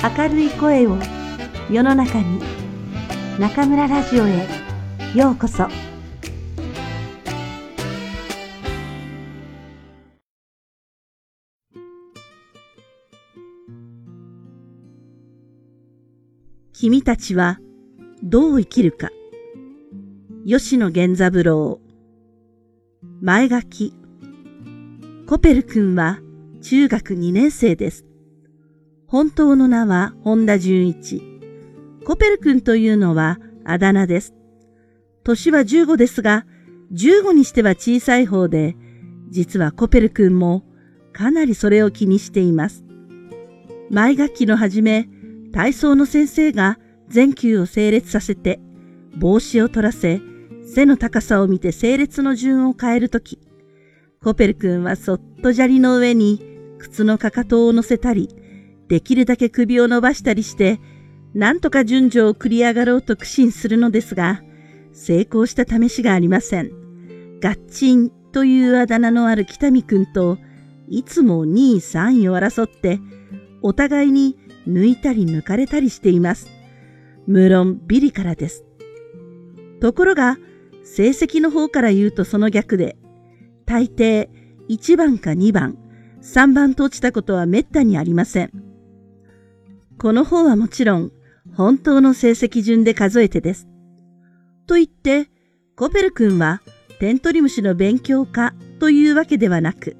明るい声を世の中に中村ラジオへようこそ。君たちはどう生きるか。吉野源三郎。前書き。コペル君は中学2年生です。本当の名は本田純一。コペル君というのはあだ名です。年は15ですが、15にしては小さい方で、実はコペル君もかなりそれを気にしています。前学期の初め、体操の先生が全球を整列させて、帽子を取らせ、背の高さを見て整列の順を変えるとき、コペル君はそっと砂利の上に靴のかかとを乗せたり、できるだけ首を伸ばしたりして、なんとか順序を繰り上がろうと苦心するのですが、成功した試しがありません。ガッチンというあだ名のある北見くんと、いつも2位3位を争って、お互いに抜いたり抜かれたりしています。無論ビリからです。ところが、成績の方から言うとその逆で、大抵1番か2番、3番と落ちたことはめったにありません。この方はもちろん、本当の成績順で数えてです。と言って、コペル君はテントリムシの勉強家というわけではなく、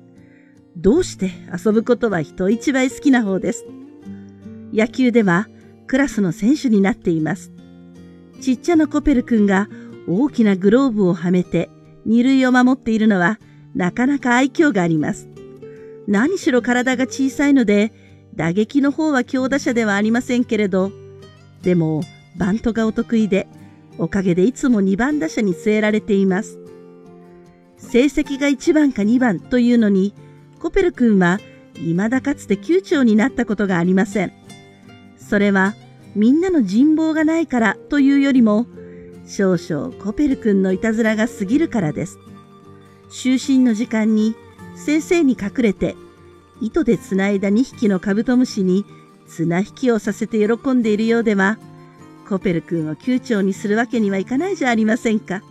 どうして遊ぶことは人一倍好きな方です。野球ではクラスの選手になっています。ちっちゃなコペル君が大きなグローブをはめて二塁を守っているのはなかなか愛嬌があります。何しろ体が小さいので打撃の方は強打者ではありませんけれど、でもバントがお得意で、おかげでいつも2番打者に据えられています。成績が1番か2番というのに、コペル君は未だかつて9長になったことがありません。それはみんなの人望がないからというよりも、少々コペル君のいたずらが過ぎるからです。就寝の時間に先生に隠れて糸でつないだ2匹のカブトムシに綱引きをさせて喜んでいるようでは、コペル君を宮長にするわけにはいかないじゃありませんか。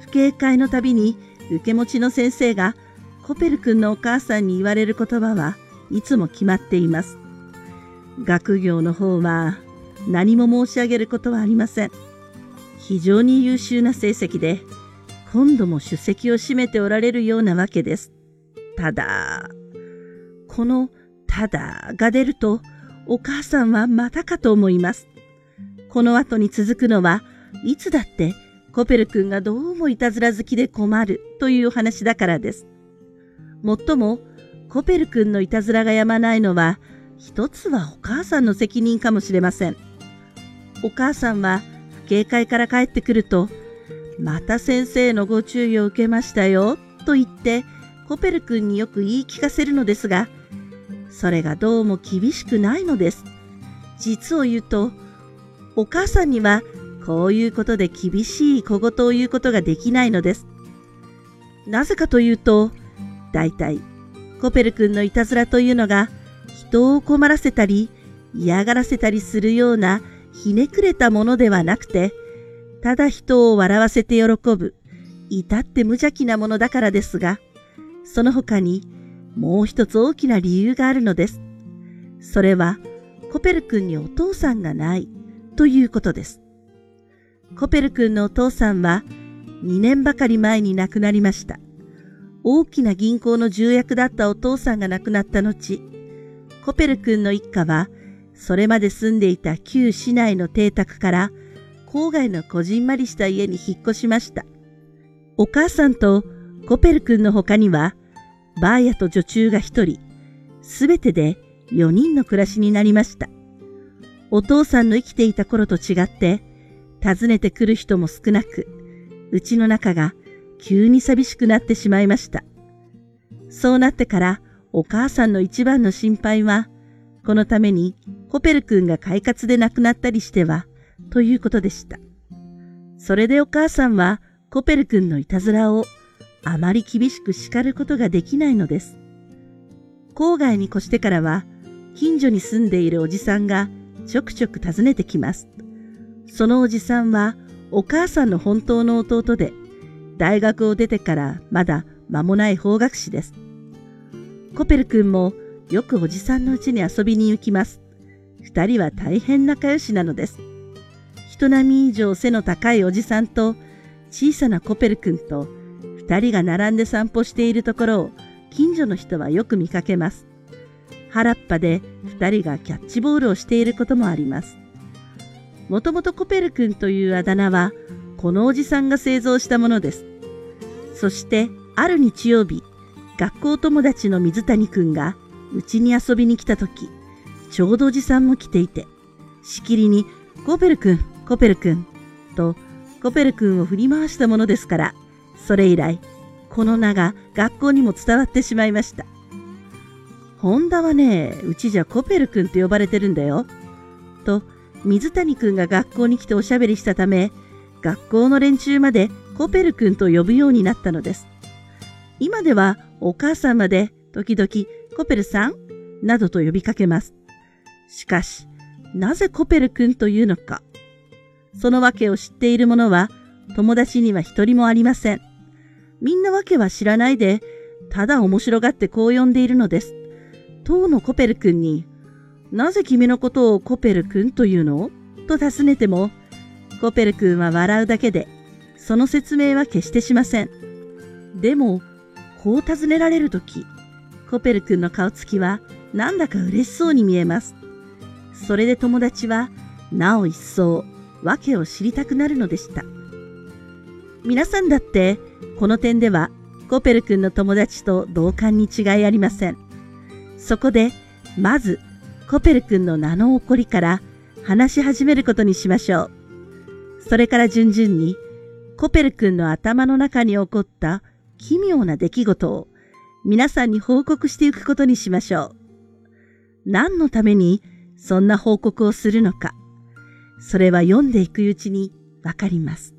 不警戒のたびに受け持ちの先生がコペル君のお母さんに言われる言葉はいつも決まっています。学業の方は何も申し上げることはありません。非常に優秀な成績で、今度も出席を占めておられるようなわけです。ただ、このただが出ると、お母さんはまたかと思います。この後に続くのは、いつだってコペル君がどうもいたずら好きで困るというお話だからです。もっとも、コペル君のいたずらがやまないのは、一つはお母さんの責任かもしれません。お母さんは、不警戒から帰ってくると、また先生のご注意を受けましたよ、と言って、コペル君によく言い聞かせるのですが、それがどうも厳しくないのです。実を言うと、お母さんにはこういうことで厳しい小言を言うことができないのです。なぜかというと、大体、コペル君のいたずらというのが、人を困らせたり、嫌がらせたりするようなひねくれたものではなくて、ただ人を笑わせて喜ぶ、至って無邪気なものだからですが、その他にもう一つ大きな理由があるのです。それは、コペル君にお父さんがないということです。コペル君のお父さんは2年ばかり前に亡くなりました。大きな銀行の重役だったお父さんが亡くなった後、コペル君の一家は、それまで住んでいた旧市内の邸宅から郊外のこじんまりした家に引っ越しました。お母さんとコペル君の他には、バーヤと女中が一人、すべてで4人の暮らしになりました。お父さんの生きていた頃と違って、訪ねてくる人も少なく、うちの中が急に寂しくなってしまいました。そうなってからお母さんの一番の心配は、このためにコペル君が快活で亡くなったりしては、ということでした。それでお母さんはコペル君のいたずらをあまり厳しく叱ることができないのです。郊外に越してからは、近所に住んでいるおじさんがちょくちょく訪ねてきます。そのおじさんはお母さんの本当の弟で、大学を出てからまだ間もない法学士です。コペル君もよくおじさんの家に遊びに行きます。二人は大変仲良しなのです。人並み以上背の高いおじさんと小さなコペル君と二人が並んで散歩しているところを近所の人はよく見かけます。原っぱで二人がキャッチボールをしていることもあります。もともとコペル君というあだ名はこのおじさんが製造したものです。そしてある日曜日、学校友達の水谷君がうちに遊びに来た時、ちょうどおじさんも来ていて、しきりに、コペル君、コペル君、と、コペル君を振り回したものですから、それ以来、この名が学校にも伝わってしまいました。ホンダはね、うちじゃコペル君と呼ばれてるんだよ。と、水谷君が学校に来ておしゃべりしたため、学校の連中までコペル君と呼ぶようになったのです。今ではお母さんまで時々コペルさんなどと呼びかけます。しかし、なぜコペル君というのか。その訳を知っている者は友達には一人もありません。みんな訳は知らないで、ただ面白がってこう呼んでいるのです。当のコペル君に、なぜ君のことをコペル君というの？と尋ねても、コペル君は笑うだけで、その説明は決してしません。でも、こう尋ねられるとき、コペル君の顔つきはなんだか嬉しそうに見えます。それで友達はなお一層訳を知りたくなるのでした。皆さんだってこの点ではコペル君の友達と同感に違いありません。そこでまずコペル君の名の起こりから話し始めることにしましょう。それから順々にコペル君の頭の中に起こった奇妙な出来事を皆さんに報告していくことにしましょう。何のためにそんな報告をするのか、それは読んでいくうちにわかります。